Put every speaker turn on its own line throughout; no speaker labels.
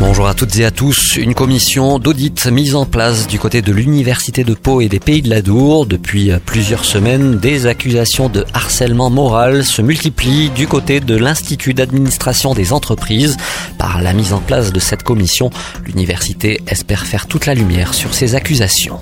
Bonjour à toutes et à tous. Une commission d'audit mise en place du côté de l'Université de Pau et des Pays de la Dour. Depuis plusieurs semaines, des accusations de harcèlement moral se multiplient du côté de l'Institut d'administration des entreprises. Par la mise en place de cette commission, l'université espère faire toute la lumière sur ces accusations.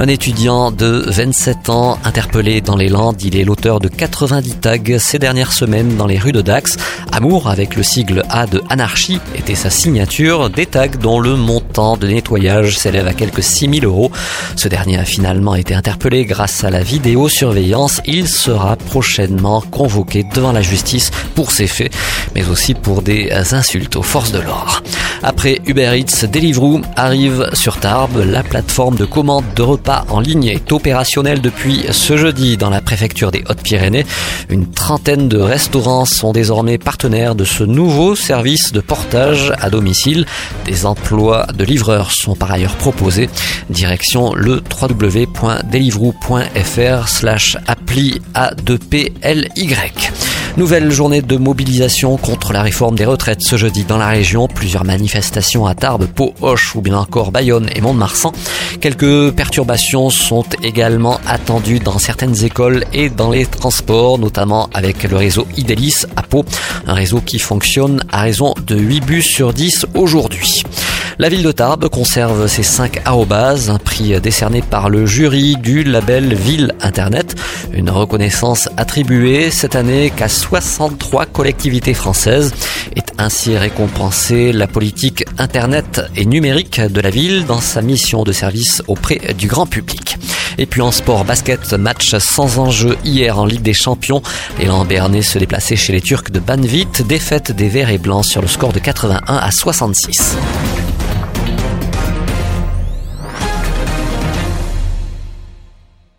Un étudiant de 27 ans interpellé dans les Landes, il est l'auteur de 90 tags ces dernières semaines dans les rues de Dax. Amour avec le sigle A de anarchie était sa signature, des tags dont le montant de nettoyage s'élève à quelques 6000 euros. Ce dernier a finalement été interpellé grâce à la vidéosurveillance. Il sera prochainement convoqué devant la justice pour ces faits, mais aussi pour des insultes aux forces de l'ordre. Après Uber Eats, Deliveroo arrive sur Tarbes. La plateforme de commande de repas en ligne est opérationnelle depuis ce jeudi dans la préfecture des Hautes-Pyrénées. Une trentaine de restaurants sont désormais partenaires de ce nouveau service de portage à domicile. Des emplois de livreurs sont par ailleurs proposés. Direction le www.deliveroo.fr slash appli A2PLY. Nouvelle journée de mobilisation contre la réforme des retraites ce jeudi dans la région. Plusieurs manifestations à Tarbes, Pau, Hoche ou bien encore Bayonne et Mont-de-Marsan. Quelques perturbations sont également attendues dans certaines écoles et dans les transports, notamment avec le réseau Idélis à Pau, un réseau qui fonctionne à raison de 8 bus sur 10 aujourd'hui. La ville de Tarbes conserve ses 5 arrobas, un prix décerné par le jury du label Ville Internet, une reconnaissance attribuée cette année qu'à 63 collectivités françaises. Est ainsi récompensée la politique Internet et numérique de la ville dans sa mission de service auprès du grand public. Et puis en sport basket, match sans enjeu hier en Ligue des Champions. Les Lambernais se déplaçaient chez les Turcs de Banvit, défaite des Verts et Blancs sur le score de 81 à 66.